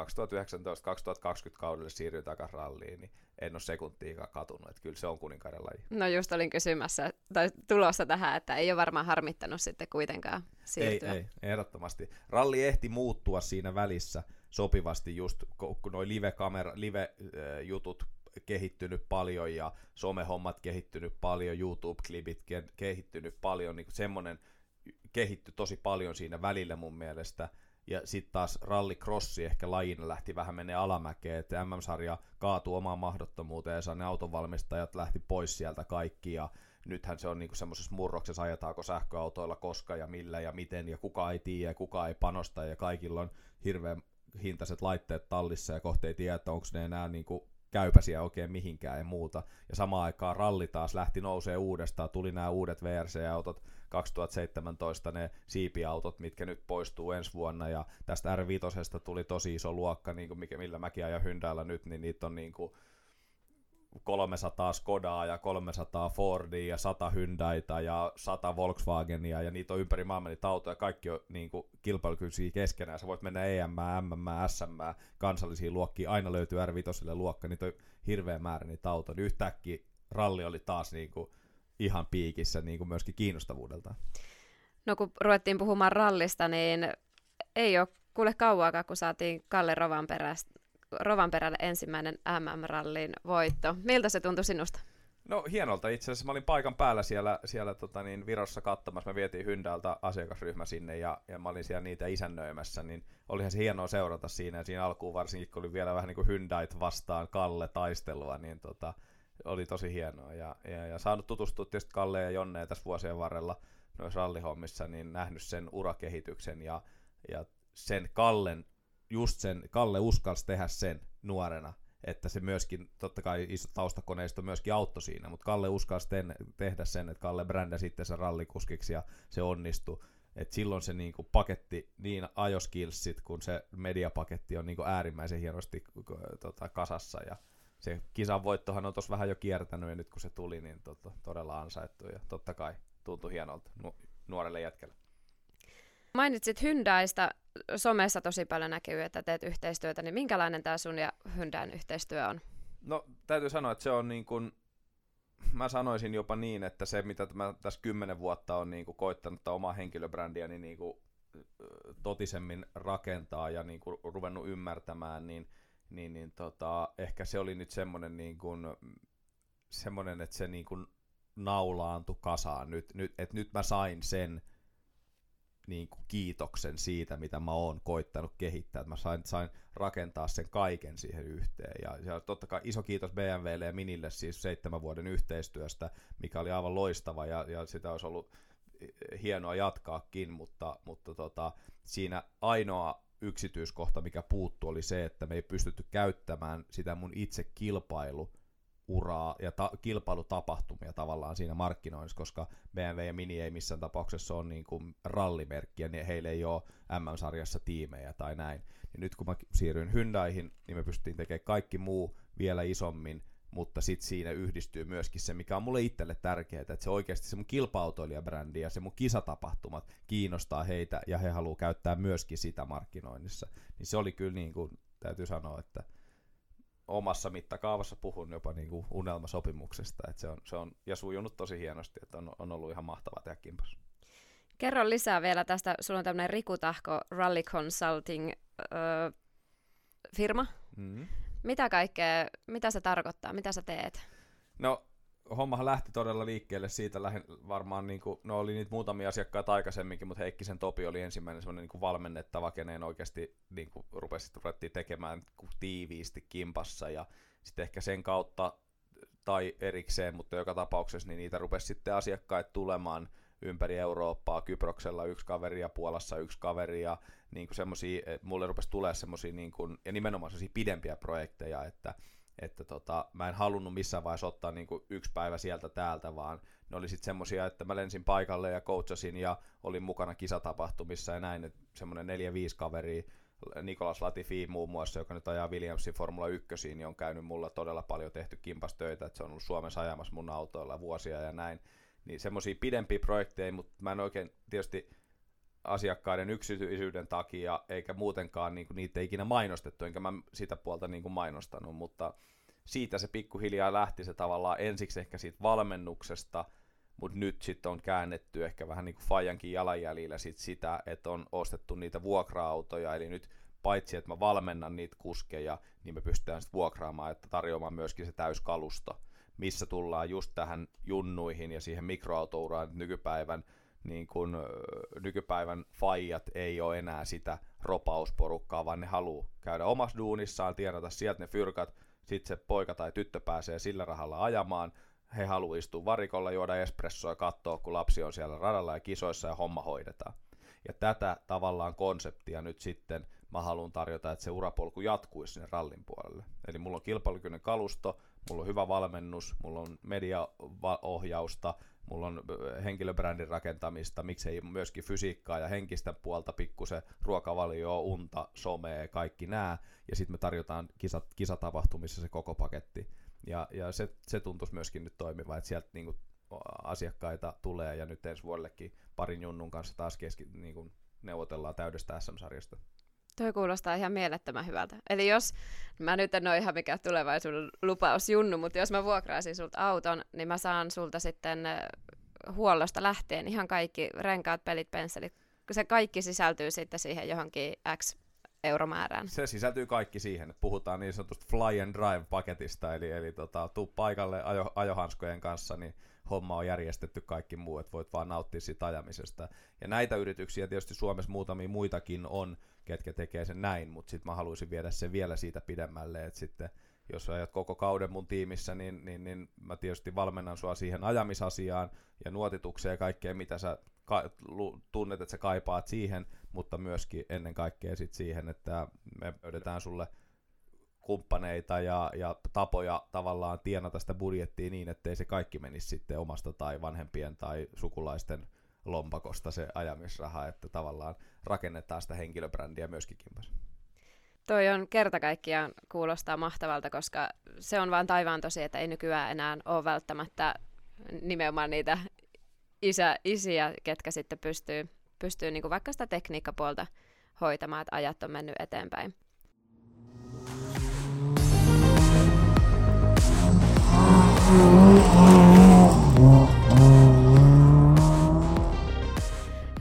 2019-2020 kaudelle siirryin takaisin ralliin, niin en ole sekuntiikaan katunut, että kyllä se on kuninkaiden laji. No just olin kysymässä, tai tulossa tähän, että ei ole varmaan harmittanut sitten kuitenkaan siirtyä. Ei, ei, ehdottomasti. Ralli ehti muuttua siinä välissä sopivasti just, kun nuo live-kamera, live-jutut kehittynyt paljon ja somehommat kehittynyt paljon, YouTube-klipit kehittynyt paljon, niin semmoinen kehittyi tosi paljon siinä välillä mun mielestä. Ja sitten taas rallycrossi ehkä lajina lähti vähän menee alamäkeen, että MM-sarja kaatui omaan mahdottomuuteen ja ne autonvalmistajat lähti pois sieltä kaikki ja nythän se on niinku semmoisessa murroksessa, ajetaanko sähköautoilla koska ja millä ja miten ja kuka ei tiedä ja kuka ei panosta ja kaikilla on hirveän hintaiset laitteet tallissa ja kohta ei tiedä, että onko ne enää niinku käypäsiä oikein mihinkään ja muuta. Ja samaan aikaan ralli taas lähti nousee uudestaan, tuli nämä uudet VRC-autot, 2017 ne siipiautot, mitkä nyt poistuu ensi vuonna, ja tästä R5 tuli tosi iso luokka, niin kuin mikä, millä mäkin ajan Hyndäällä nyt, niin niitä on niin kuin 300 Skodaa ja 300 Fordia ja 100 Hyundaita ja 100 Volkswagenia ja niitä on ympäri maailman niitä autoja, kaikki on niin kuin, kilpailukykyisiä keskenään. Sä voit mennä EM, MM, SM, kansallisiin luokkiin, aina löytyy R5 luokka, niitä on hirveä määrä niitä autoja. Yhtäkkiä ralli oli taas niin kuin, ihan piikissä niin kuin myöskin kiinnostavuudelta. No kun ruvettiin puhumaan rallista, niin ei ole kuule kauaakaan, kun saatiin Kalle Rovanperästä Rovanperälle ensimmäinen MM-rallin voitto. Miltä se tuntui sinusta? No hienolta itse asiassa. Mä olin paikan päällä siellä, siellä tota niin, Virossa katsomassa. Me vietiin Hyndältä asiakasryhmä sinne ja, ja mä olin siellä niitä isännöimässä. Niin olihan se hienoa seurata siinä. Ja siinä alkuun varsinkin, kun oli vielä vähän niin kuin Hyndait vastaan Kalle taistelua, niin tota, oli tosi hienoa. Ja, ja, ja saanut tutustua tietysti Kalle ja Jonne tässä vuosien varrella noissa rallihommissa, niin nähnyt sen urakehityksen ja, ja sen Kallen, just sen, Kalle uskalsi tehdä sen nuorena, että se myöskin, totta kai iso taustakoneisto myöskin auttoi siinä, mutta Kalle uskalsi ten, tehdä sen, että Kalle brändä sitten sen rallikuskiksi ja se onnistui. Et silloin se niinku paketti, niin ajoskillsit kuin se mediapaketti on niinku äärimmäisen hienosti tota, kasassa ja se kisan voittohan on tuossa vähän jo kiertänyt ja nyt kun se tuli, niin tota, todella ansaittu ja totta kai tuntui hienolta nu- nuorelle jätkelle. Mainitsit Hyundaista, somessa tosi paljon näkyy, että teet yhteistyötä, niin minkälainen tämä sun ja Hyundain yhteistyö on? No täytyy sanoa, että se on niin kuin, mä sanoisin jopa niin, että se mitä mä tässä kymmenen vuotta on niin kuin koittanut omaa henkilöbrändiäni niin kuin totisemmin rakentaa ja niin kuin ruvennut ymmärtämään, niin – niin, niin tota, ehkä se oli nyt semmoinen, niin kuin, semmoinen että se niin kuin naulaantui kasaan nyt, nyt, että nyt mä sain sen niin kuin kiitoksen siitä, mitä mä oon koittanut kehittää, että mä sain, sain rakentaa sen kaiken siihen yhteen. Ja, ja totta kai iso kiitos BMWlle ja Minille siis seitsemän vuoden yhteistyöstä, mikä oli aivan loistava ja, ja sitä olisi ollut hienoa jatkaakin, mutta, mutta tota, siinä ainoa yksityiskohta, mikä puuttu, oli se, että me ei pystytty käyttämään sitä mun itse kilpailu uraa ja ta- kilpailutapahtumia tavallaan siinä markkinoinnissa, koska BMW ja Mini ei missään tapauksessa ole niin kuin rallimerkkiä, niin heillä ei ole MM-sarjassa tiimejä tai näin. Niin nyt kun mä siirryin Hyundaihin, niin me pystyttiin tekemään kaikki muu vielä isommin, mutta sitten siinä yhdistyy myöskin se, mikä on mulle itselle tärkeää, että se oikeasti se mun kilpa-autoilijabrändi ja se mun kisatapahtumat kiinnostaa heitä ja he haluaa käyttää myöskin sitä markkinoinnissa. Niin se oli kyllä niin kuin, täytyy sanoa, että omassa mittakaavassa puhun jopa niin kuin unelmasopimuksesta, että se on, se on, ja sujunut tosi hienosti, että on, on ollut ihan mahtava tehdä kimpas. Kerro lisää vielä tästä, sulla on tämmöinen Riku Tahko Rally Consulting öö, firma. Mm-hmm. Mitä kaikkea, mitä se tarkoittaa, mitä sä teet? No hommahan lähti todella liikkeelle siitä lähin, varmaan, niin kuin, no oli niitä muutamia asiakkaita aikaisemminkin, mutta Heikkisen Topi oli ensimmäinen semmoinen niin valmennettava, keneen oikeasti niin kuin rupesi, ruvettiin tekemään tiiviisti kimpassa ja sitten ehkä sen kautta tai erikseen, mutta joka tapauksessa niin niitä rupesi sitten asiakkaita tulemaan ympäri Eurooppaa, Kyproksella yksi kaveri ja Puolassa yksi kaveri ja niin kuin semmosia, mulle rupesi tulee semmoisia niin kuin, ja nimenomaan semmoisia pidempiä projekteja, että että tota, mä en halunnut missään vaiheessa ottaa niin kuin yksi päivä sieltä täältä, vaan ne oli sitten semmosia, että mä lensin paikalle ja coachasin ja olin mukana kisatapahtumissa ja näin, että semmoinen neljä viisi kaveri, Nikolas Latifi muun muassa, joka nyt ajaa Williamsin Formula 1, niin on käynyt mulla todella paljon tehty kimpastöitä, että se on ollut Suomessa ajamassa mun autoilla vuosia ja näin. Niin semmoisia pidempiä projekteja, mutta mä en oikein tietysti asiakkaiden yksityisyyden takia, eikä muutenkaan niin kuin, niitä ei ikinä mainostettu, enkä mä sitä puolta niin kuin mainostanut, mutta siitä se pikkuhiljaa lähti se tavallaan ensiksi ehkä siitä valmennuksesta, mutta nyt sitten on käännetty ehkä vähän niin kuin Fajankin jalanjäljillä sit sitä, että on ostettu niitä vuokra-autoja, eli nyt paitsi että mä valmennan niitä kuskeja, niin me pystytään sitten vuokraamaan, että tarjoamaan myöskin se täyskalusto, missä tullaan just tähän junnuihin ja siihen mikroautouraan nykypäivän niin kun, nykypäivän faijat ei ole enää sitä ropausporukkaa, vaan ne haluaa käydä omassa duunissaan, tienata sieltä ne fyrkat, sitten se poika tai tyttö pääsee sillä rahalla ajamaan, he haluaa istua varikolla, juoda espressoa ja katsoa, kun lapsi on siellä radalla ja kisoissa ja homma hoidetaan. Ja tätä tavallaan konseptia nyt sitten mä haluan tarjota, että se urapolku jatkuisi sinne rallin puolelle. Eli mulla on kilpailukykyinen kalusto, mulla on hyvä valmennus, mulla on mediaohjausta, mulla on henkilöbrändin rakentamista, miksei myöskin fysiikkaa ja henkistä puolta, pikkusen ruokavalioa, unta, somea, kaikki nämä, ja sitten me tarjotaan kisat, kisatapahtumissa se koko paketti. Ja, ja se, se tuntuisi myöskin nyt toimiva, että sieltä niinku asiakkaita tulee, ja nyt ensi vuodellekin parin junnun kanssa taas keski, niinku neuvotellaan täydestä SM-sarjasta. Toi kuulostaa ihan mielettömän hyvältä. Eli jos, mä nyt en ole ihan mikään tulevaisuuden lupaus Junnu, mutta jos mä vuokraisin sulta auton, niin mä saan sulta sitten huollosta lähtien ihan kaikki renkaat, pelit, pensselit. Se kaikki sisältyy sitten siihen johonkin X euromäärään. Se sisältyy kaikki siihen, puhutaan niin sanotusta fly and drive paketista, eli, eli tota, tuu paikalle ajo, ajohanskojen kanssa, niin homma on järjestetty kaikki muu, että voit vaan nauttia siitä ajamisesta. Ja näitä yrityksiä tietysti Suomessa muutamia muitakin on, ketkä tekee sen näin, mutta sitten mä haluaisin viedä sen vielä siitä pidemmälle, että sitten jos ajat koko kauden mun tiimissä, niin, niin, niin mä tietysti valmennan sua siihen ajamisasiaan ja nuotitukseen ja kaikkeen, mitä sä ka- tunnet, että sä kaipaat siihen, mutta myöskin ennen kaikkea sit siihen, että me löydetään sulle kumppaneita ja, ja tapoja tavallaan tienata sitä budjettia niin, ettei se kaikki menisi sitten omasta tai vanhempien tai sukulaisten lompakosta se ajamisraha, että tavallaan rakennetaan sitä henkilöbrändiä myöskin kimpas. Toi on kerta kaikkiaan kuulostaa mahtavalta, koska se on vain taivaan tosi, että ei nykyään enää ole välttämättä nimenomaan niitä isä, isiä, ketkä sitten pystyy, pystyy niin kuin vaikka sitä tekniikkapuolta hoitamaan, että ajat on mennyt eteenpäin.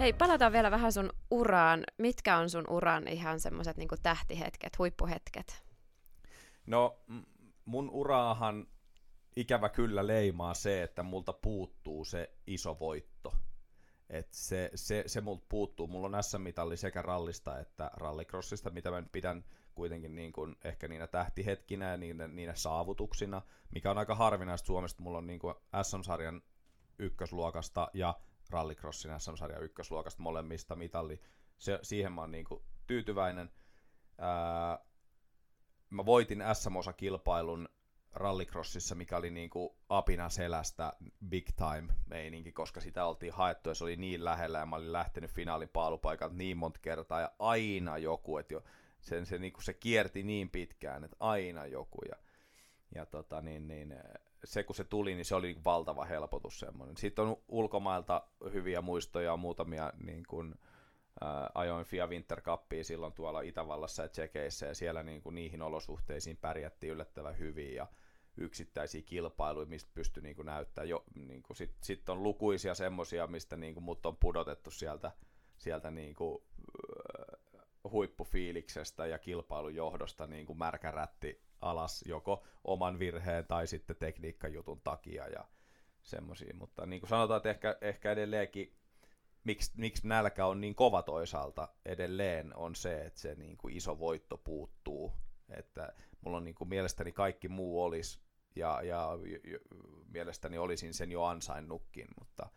Hei, palataan vielä vähän sun uraan. Mitkä on sun uran ihan semmoiset niin tähtihetket, huippuhetket? No, mun uraahan ikävä kyllä leimaa se, että multa puuttuu se iso voitto. Et se, se, se multa puuttuu. Mulla on S-mitalli sekä rallista että rallycrossista, mitä mä pidän kuitenkin niin kuin ehkä niinä tähtihetkinä ja niinä, niinä saavutuksina, mikä on aika harvinaista Suomesta. Mulla on niin SM-sarjan ykkösluokasta ja rallycrossin SM-sarjan ykkösluokasta molemmista mitalli. Se, siihen mä oon niin kuin tyytyväinen. Ää, mä voitin SM-osakilpailun rallycrossissa, mikä oli niin kuin apina selästä big time meininki, koska sitä oltiin haettu ja se oli niin lähellä ja mä olin lähtenyt finaalin paalupaikalta niin monta kertaa ja aina joku, että jo, sen, se, niin kuin se kierti niin pitkään, että aina joku ja, ja tota, niin, niin, se kun se tuli, niin se oli valtava helpotus semmoinen. Sitten on ulkomailta hyviä muistoja, muutamia niin kuin, ää, ajoin FIA Winter Cupia silloin tuolla Itävallassa ja Tsekeissä ja siellä niin kuin, niihin olosuhteisiin pärjättiin yllättävän hyvin ja yksittäisiä kilpailuja, mistä pystyi niin näyttämään. Jo, niin Sitten sit on lukuisia semmoisia, mistä niin kuin, mut on pudotettu sieltä, sieltä niin kuin, huippufiiliksestä ja kilpailun johdosta niin kuin märkärätti alas joko oman virheen tai sitten tekniikkajutun takia ja semmoisia. Mutta niin kuin sanotaan, että ehkä, ehkä edelleenkin miksi, miksi nälkä on niin kova toisaalta edelleen on se, että se niin kuin iso voitto puuttuu. Että mulla on niin kuin mielestäni kaikki muu olisi ja, ja, ja mielestäni olisin sen jo ansainnutkin, mutta,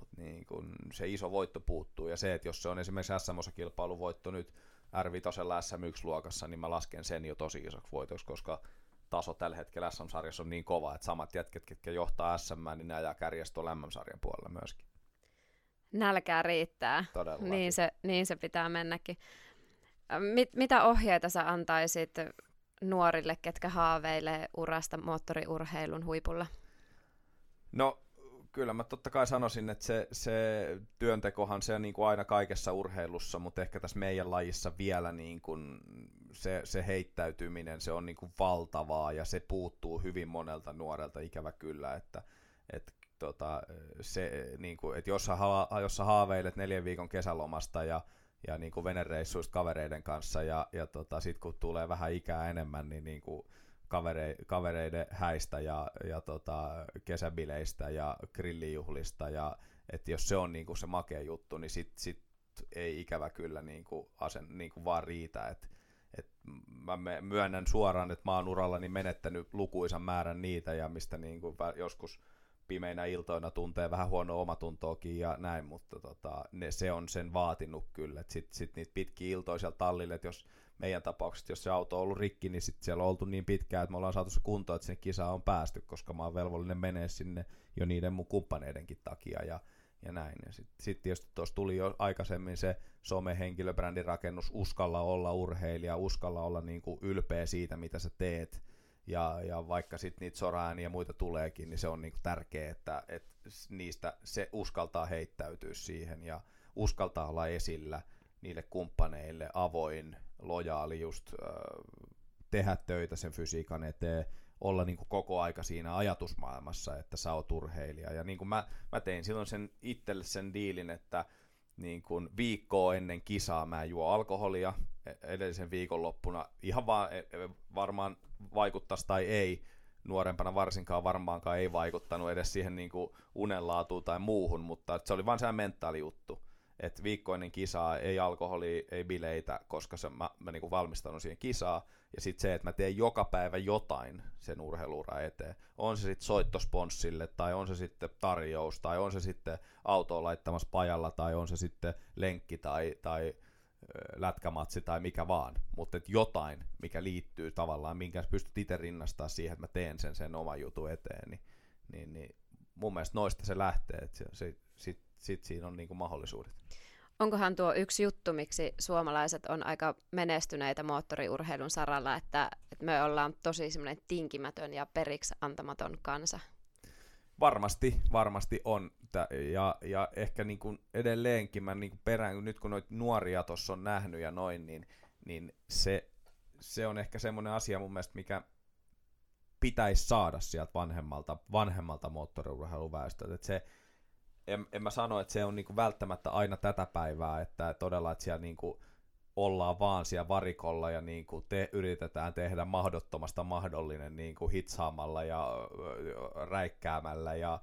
mutta niin kuin se iso voitto puuttuu ja se, että jos se on esimerkiksi SM-kilpailuvoitto nyt R5 SM1-luokassa, niin mä lasken sen jo tosi isoksi voitoksi, koska taso tällä hetkellä SM-sarjassa on niin kova, että samat jätket, ketkä johtaa SM, niin ne ajaa kärjestä tuolla MM-sarjan puolella myöskin. Nälkää riittää. Todellakin. Niin se, niin se pitää mennäkin. Mit, mitä ohjeita sä antaisit nuorille, ketkä haaveilee urasta moottoriurheilun huipulla? No kyllä mä totta kai sanoisin, että se, se työntekohan se on niin kuin aina kaikessa urheilussa, mutta ehkä tässä meidän lajissa vielä niin kuin se, se heittäytyminen, se on niin kuin valtavaa ja se puuttuu hyvin monelta nuorelta ikävä kyllä, että, että tota, se, niin kuin, että jos, sä, jos sä haaveilet neljän viikon kesälomasta ja, ja niin kuin venereissuista kavereiden kanssa ja, ja tota, sitten kun tulee vähän ikää enemmän, niin, niin kuin kavere, kavereiden häistä ja, ja tota, kesäbileistä ja grillijuhlista ja että jos se on niin kuin se makea juttu, niin sit, sit ei ikävä kyllä niin kuin asen, niin kuin vaan riitä, että et mä myönnän suoraan, että mä oon urallani menettänyt lukuisan määrän niitä ja mistä niin kuin joskus pimeinä iltoina tuntee vähän huonoa omatuntoakin ja näin, mutta tota, ne, se on sen vaatinut kyllä. Sitten sit niitä pitkiä iltoja siellä tallille, että jos meidän tapauksessa, jos se auto on ollut rikki, niin sitten siellä on oltu niin pitkään, että me ollaan saatu se kuntoon, että sinne kisaan on päästy, koska mä oon velvollinen menee sinne jo niiden mun kumppaneidenkin takia ja, ja näin. Sitten sit tietysti tuossa tuli jo aikaisemmin se some-henkilöbrändin rakennus, uskalla olla urheilija, uskalla olla niin kuin ylpeä siitä, mitä sä teet, ja, ja vaikka sitten niitä soraääniä ja muita tuleekin, niin se on niinku tärkeää, että, että niistä se uskaltaa heittäytyä siihen ja uskaltaa olla esillä niille kumppaneille, avoin, lojaali, just äh, tehdä töitä sen fysiikan eteen, olla niin kuin koko aika siinä ajatusmaailmassa, että sä oot urheilija. Ja niin kuin mä, mä tein silloin sen itselle sen diilin, että niin kuin viikkoa ennen kisaa mä juo alkoholia e-, edellisen viikonloppuna. Ihan vaan e-, e-, varmaan vaikuttaisi tai ei, nuorempana varsinkaan varmaankaan ei vaikuttanut edes siihen niin kuin unenlaatuun tai muuhun, mutta se oli vain se mentaali-juttu. Että viikkoinen kisaa, ei alkoholi, ei bileitä, koska se, mä, mä niin valmistanut siihen kisaa. Ja sitten se, että mä teen joka päivä jotain sen urheiluura eteen. On se sitten soittosponssille, tai on se sitten tarjous, tai on se sitten autoon laittamassa pajalla, tai on se sitten lenkki, tai, tai lätkämatsi tai mikä vaan, mutta jotain, mikä liittyy tavallaan, minkä pystyt itse rinnastaa siihen, että mä teen sen sen oman jutun eteen, niin, niin, niin mun mielestä noista se lähtee, että se, se, sit, sit siinä on niinku mahdollisuudet. Onkohan tuo yksi juttu, miksi suomalaiset on aika menestyneitä moottoriurheilun saralla, että, että me ollaan tosi semmoinen tinkimätön ja periksi antamaton kansa? Varmasti, varmasti on. Ja, ja ehkä niin kuin edelleenkin mä niin kuin perään, nyt kun noita nuoria tuossa on nähnyt ja noin, niin, niin se, se on ehkä semmoinen asia mun mielestä, mikä pitäisi saada sieltä vanhemmalta, vanhemmalta moottoriurheiluväestöltä. Että se, en, en mä sano, että se on niinku välttämättä aina tätä päivää, että todella, että siellä niinku ollaan vaan siellä varikolla ja niin kuin te, yritetään tehdä mahdottomasta mahdollinen niin kuin hitsaamalla ja räikkäämällä ja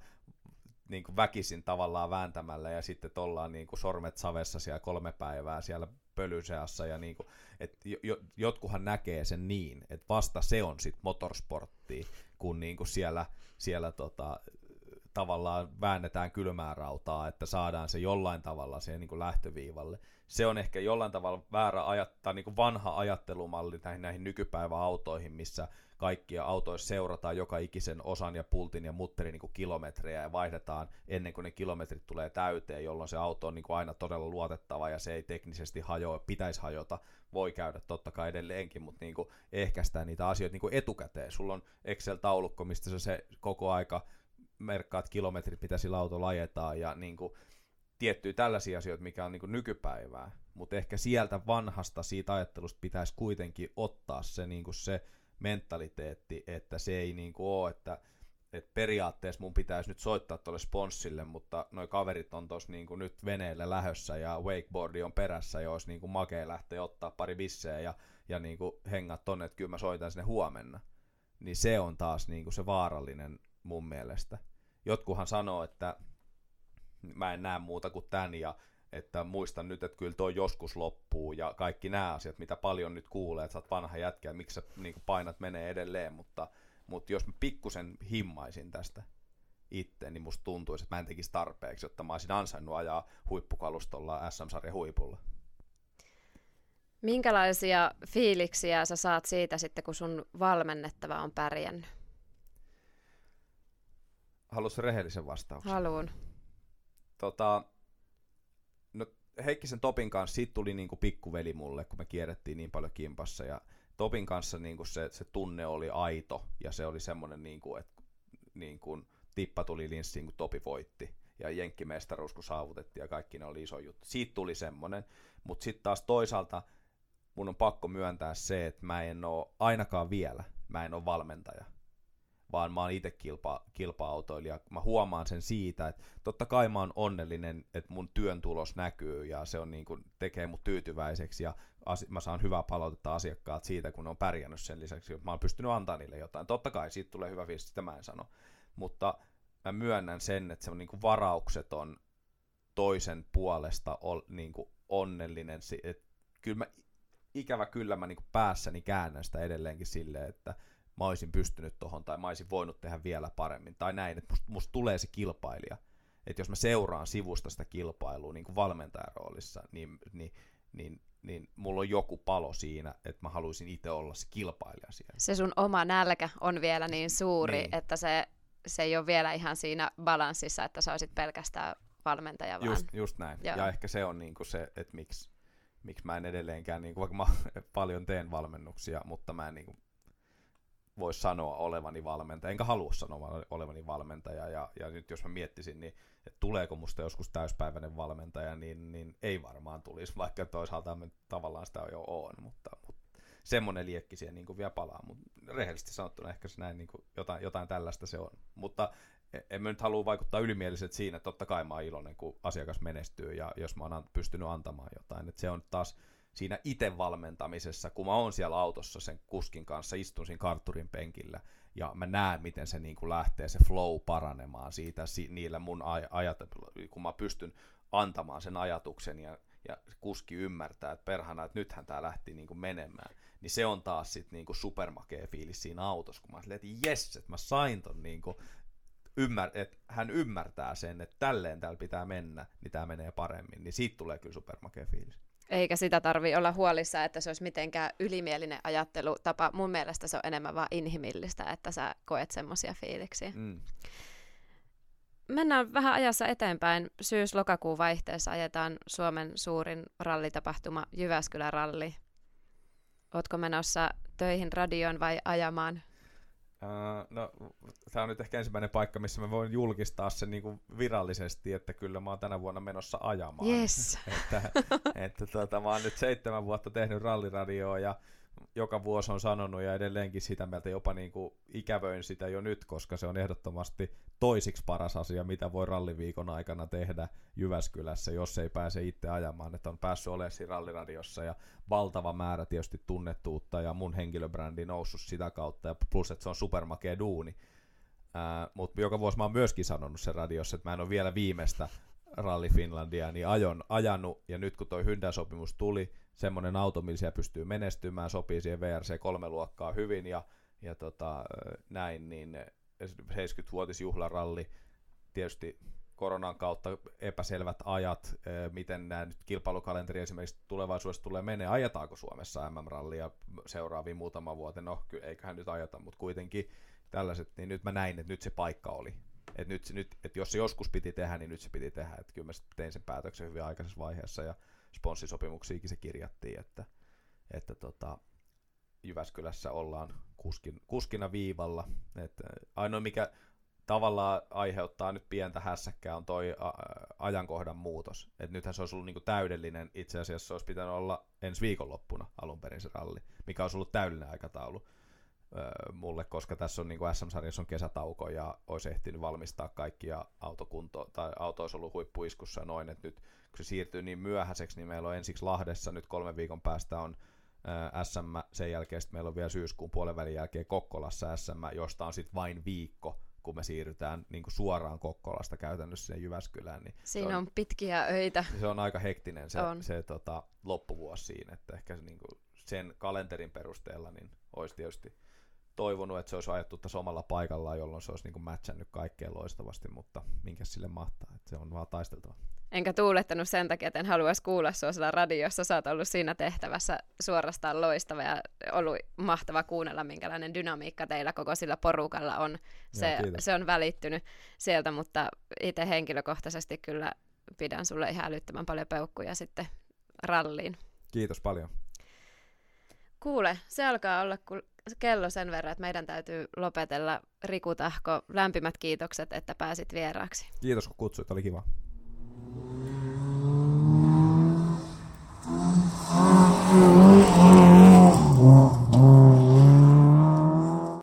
niin kuin väkisin tavallaan vääntämällä ja sitten ollaan niin kuin sormet savessa siellä kolme päivää siellä pölyseassa ja niin kuin, et jo, jotkuhan näkee sen niin, että vasta se on sitten motorsportti, kun niin kuin siellä, siellä tota, tavallaan väännetään kylmää rautaa, että saadaan se jollain tavalla siihen niin kuin lähtöviivalle. Se on ehkä jollain tavalla väärä ajattaa, niin kuin vanha ajattelumalli näihin, näihin nykypäivän autoihin, missä kaikkia autoissa seurataan joka ikisen osan ja pultin ja mutterin niin kuin kilometrejä ja vaihdetaan ennen kuin ne kilometrit tulee täyteen, jolloin se auto on niin kuin aina todella luotettava ja se ei teknisesti hajoa, pitäisi hajota, voi käydä totta kai edelleenkin, mutta niin kuin ehkäistää niitä asioita niin kuin etukäteen. Sulla on Excel-taulukko, mistä se, se koko aika merkkaat kilometrit, mitä sillä autolla ajetaan ja niin kuin, tiettyjä tällaisia asioita, mikä on niin kuin nykypäivää, mutta ehkä sieltä vanhasta siitä ajattelusta pitäisi kuitenkin ottaa se, niin kuin se mentaliteetti, että se ei niin kuin ole, että, että periaatteessa mun pitäisi nyt soittaa tuolle sponssille, mutta noi kaverit on tuossa niin nyt veneellä lähössä ja wakeboardi on perässä ja olisi niin kuin makea lähteä ottaa pari bissejä ja, ja niin kuin hengat tonne, että kyllä mä soitan sinne huomenna. Niin se on taas niin kuin se vaarallinen mun mielestä. Jotkuhan sanoo, että mä en näe muuta kuin tämän ja että muistan nyt, että kyllä toi joskus loppuu ja kaikki nämä asiat, mitä paljon nyt kuulee, että sä oot vanha jätkä, miksi sä niin painat menee edelleen, mutta, mutta jos mä pikkusen himmaisin tästä itse, niin musta tuntuisi, että mä en tekisi tarpeeksi, jotta mä olisin ansainnut ajaa huippukalustolla SM-sarjan huipulla. Minkälaisia fiiliksiä sä saat siitä sitten, kun sun valmennettava on pärjännyt? Haluatko rehellisen vastauksen? Haluun. Tota, no Heikkisen Topin kanssa siitä tuli niinku pikkuveli mulle, kun me kierrettiin niin paljon kimpassa ja Topin kanssa niinku se, se tunne oli aito ja se oli semmoinen, niinku, että niinku, tippa tuli linssiin, kun Topi voitti ja jenkkimestaruus kun saavutettiin ja kaikki ne oli iso juttu. Siitä tuli semmoinen, mutta sitten taas toisaalta mun on pakko myöntää se, että mä en ole ainakaan vielä, mä en ole valmentaja vaan mä oon itse kilpa, kilpa-autoilija. Mä huomaan sen siitä, että totta kai mä oon onnellinen, että mun työn tulos näkyy ja se on niin kuin, tekee mut tyytyväiseksi ja as, mä saan hyvää palautetta asiakkaat siitä, kun ne on pärjännyt sen lisäksi, että mä oon pystynyt antaa niille jotain. Totta kai siitä tulee hyvä fiilis, sitä mä en sano. Mutta mä myönnän sen, että se on niin kuin varaukseton toisen puolesta ol, niin kuin onnellinen. Et kyllä mä, ikävä kyllä mä niin kuin päässäni käännän sitä edelleenkin silleen, että mä olisin pystynyt tuohon tai mä olisin voinut tehdä vielä paremmin tai näin, että musta, musta tulee se kilpailija. Että jos mä seuraan sivusta sitä kilpailua niin kuin valmentajan roolissa, niin, niin, niin, niin mulla on joku palo siinä, että mä haluaisin itse olla se kilpailija siellä. Se sun oma nälkä on vielä niin suuri, niin. että se, se ei ole vielä ihan siinä balanssissa, että sä olisit pelkästään valmentaja vaan. Just, just näin. Joo. Ja ehkä se on niin kuin se, että miksi, miksi mä en edelleenkään, niin kuin, vaikka mä paljon teen valmennuksia, mutta mä en niin kuin, voisi sanoa olevani valmentaja, enkä halua sanoa olevani valmentaja, ja, ja nyt jos mä miettisin, niin että tuleeko musta joskus täyspäiväinen valmentaja, niin, niin ei varmaan tulisi, vaikka toisaalta me tavallaan sitä jo on, mutta, mutta semmoinen liekki siihen niin vielä palaa, mutta rehellisesti sanottuna ehkä se näin niin kuin jotain, jotain tällaista se on, mutta e, en mä nyt halua vaikuttaa ylimieliset siinä, totta kai mä oon iloinen, kun asiakas menestyy ja jos mä oon pystynyt antamaan jotain, että se on taas siinä itse valmentamisessa, kun mä oon siellä autossa sen kuskin kanssa, istun siinä karturin penkillä ja mä näen, miten se niin kuin lähtee se flow paranemaan siitä si- niillä mun aj- ajat, kun mä pystyn antamaan sen ajatuksen ja, ja kuski ymmärtää, että perhana, että nythän tämä lähti niin kuin menemään, niin se on taas sitten niin kuin supermakea fiilis siinä autossa, kun mä sanoin, että jes, että mä sain ton niin kuin ymmär, että hän ymmärtää sen, että tälleen täällä pitää mennä, niin tämä menee paremmin, niin siitä tulee kyllä supermakea fiilis. Eikä sitä tarvi olla huolissa, että se olisi mitenkään ylimielinen ajattelutapa. Mun mielestä se on enemmän vaan inhimillistä, että sä koet semmoisia fiiliksiä. Mm. Mennään vähän ajassa eteenpäin. Syys-lokakuun vaihteessa ajetaan Suomen suurin rallitapahtuma Jyväskylän ralli. Ootko menossa töihin radioon vai ajamaan Uh, no, tämä on nyt ehkä ensimmäinen paikka, missä mä voin julkistaa sen niin kuin virallisesti, että kyllä mä oon tänä vuonna menossa ajamaan. Yes. että, että tota, mä oon nyt seitsemän vuotta tehnyt ralliradioa ja joka vuosi on sanonut ja edelleenkin sitä mieltä jopa niin kuin ikävöin sitä jo nyt, koska se on ehdottomasti toisiksi paras asia, mitä voi ralliviikon aikana tehdä Jyväskylässä, jos ei pääse itse ajamaan, että on päässyt olemaan siinä ralliradiossa ja valtava määrä tietysti tunnettuutta ja mun henkilöbrändi noussut sitä kautta ja plus, että se on supermakea duuni. Mutta joka vuosi mä oon myöskin sanonut sen radiossa, että mä en ole vielä viimeistä Rally Finlandia, niin ajon, ajanut, ja nyt kun toi Hyundai-sopimus tuli, semmoinen auto, millä siellä pystyy menestymään, sopii siihen VRC kolme luokkaa hyvin, ja, ja tota, näin, niin 70-vuotisjuhlaralli, tietysti koronan kautta epäselvät ajat, miten nämä nyt kilpailukalenteri esimerkiksi tulevaisuudessa tulee menee, ajetaanko Suomessa MM-rallia seuraaviin muutama vuoteen, no eiköhän nyt ajata, mutta kuitenkin tällaiset, niin nyt mä näin, että nyt se paikka oli. Et nyt, nyt, et jos se joskus piti tehdä, niin nyt se piti tehdä. Et kyllä mä tein sen päätöksen hyvin aikaisessa vaiheessa ja sponssisopimuksiinkin se kirjattiin, että, että tota, Jyväskylässä ollaan kuskin, kuskina viivalla. Et ainoa mikä tavallaan aiheuttaa nyt pientä hässäkkää on toi a, ajankohdan muutos. Et nythän se olisi ollut niinku täydellinen, itse asiassa se olisi pitänyt olla ensi viikonloppuna alun perin se ralli, mikä olisi ollut täydellinen aikataulu mulle, koska tässä on niin kuin SM-sarjassa on kesätauko ja olisi ehtinyt valmistaa kaikkia autokunto, tai auto olisi ollut huippuiskussa noin, että nyt kun se siirtyy niin myöhäiseksi, niin meillä on ensiksi Lahdessa nyt kolmen viikon päästä on SM, sen jälkeen sitten meillä on vielä syyskuun puolen välin jälkeen Kokkolassa SM, josta on sitten vain viikko, kun me siirrytään niin kuin suoraan Kokkolasta käytännössä sinne Jyväskylään. Niin siinä on, on pitkiä öitä. Se on aika hektinen se, on. se tota, loppuvuosi siinä, että ehkä se, niin kuin sen kalenterin perusteella niin olisi tietysti toivonut, että se olisi ajettu tässä omalla paikallaan, jolloin se olisi niin matchannut kaikkeen loistavasti, mutta minkä sille mahtaa, että se on vaan taisteltava. Enkä tuulettanut sen takia, että en haluaisi kuulla sinua siellä radiossa. Sä oot ollut siinä tehtävässä suorastaan loistava ja ollut mahtava kuunnella, minkälainen dynamiikka teillä koko sillä porukalla on. Se, ja, se on välittynyt sieltä, mutta itse henkilökohtaisesti kyllä pidän sulle ihan älyttömän paljon peukkuja sitten ralliin. Kiitos paljon. Kuule, se alkaa olla kun kello sen verran, että meidän täytyy lopetella. Riku Tahko, lämpimät kiitokset, että pääsit vieraaksi. Kiitos kun kutsuit, oli kiva. Oh,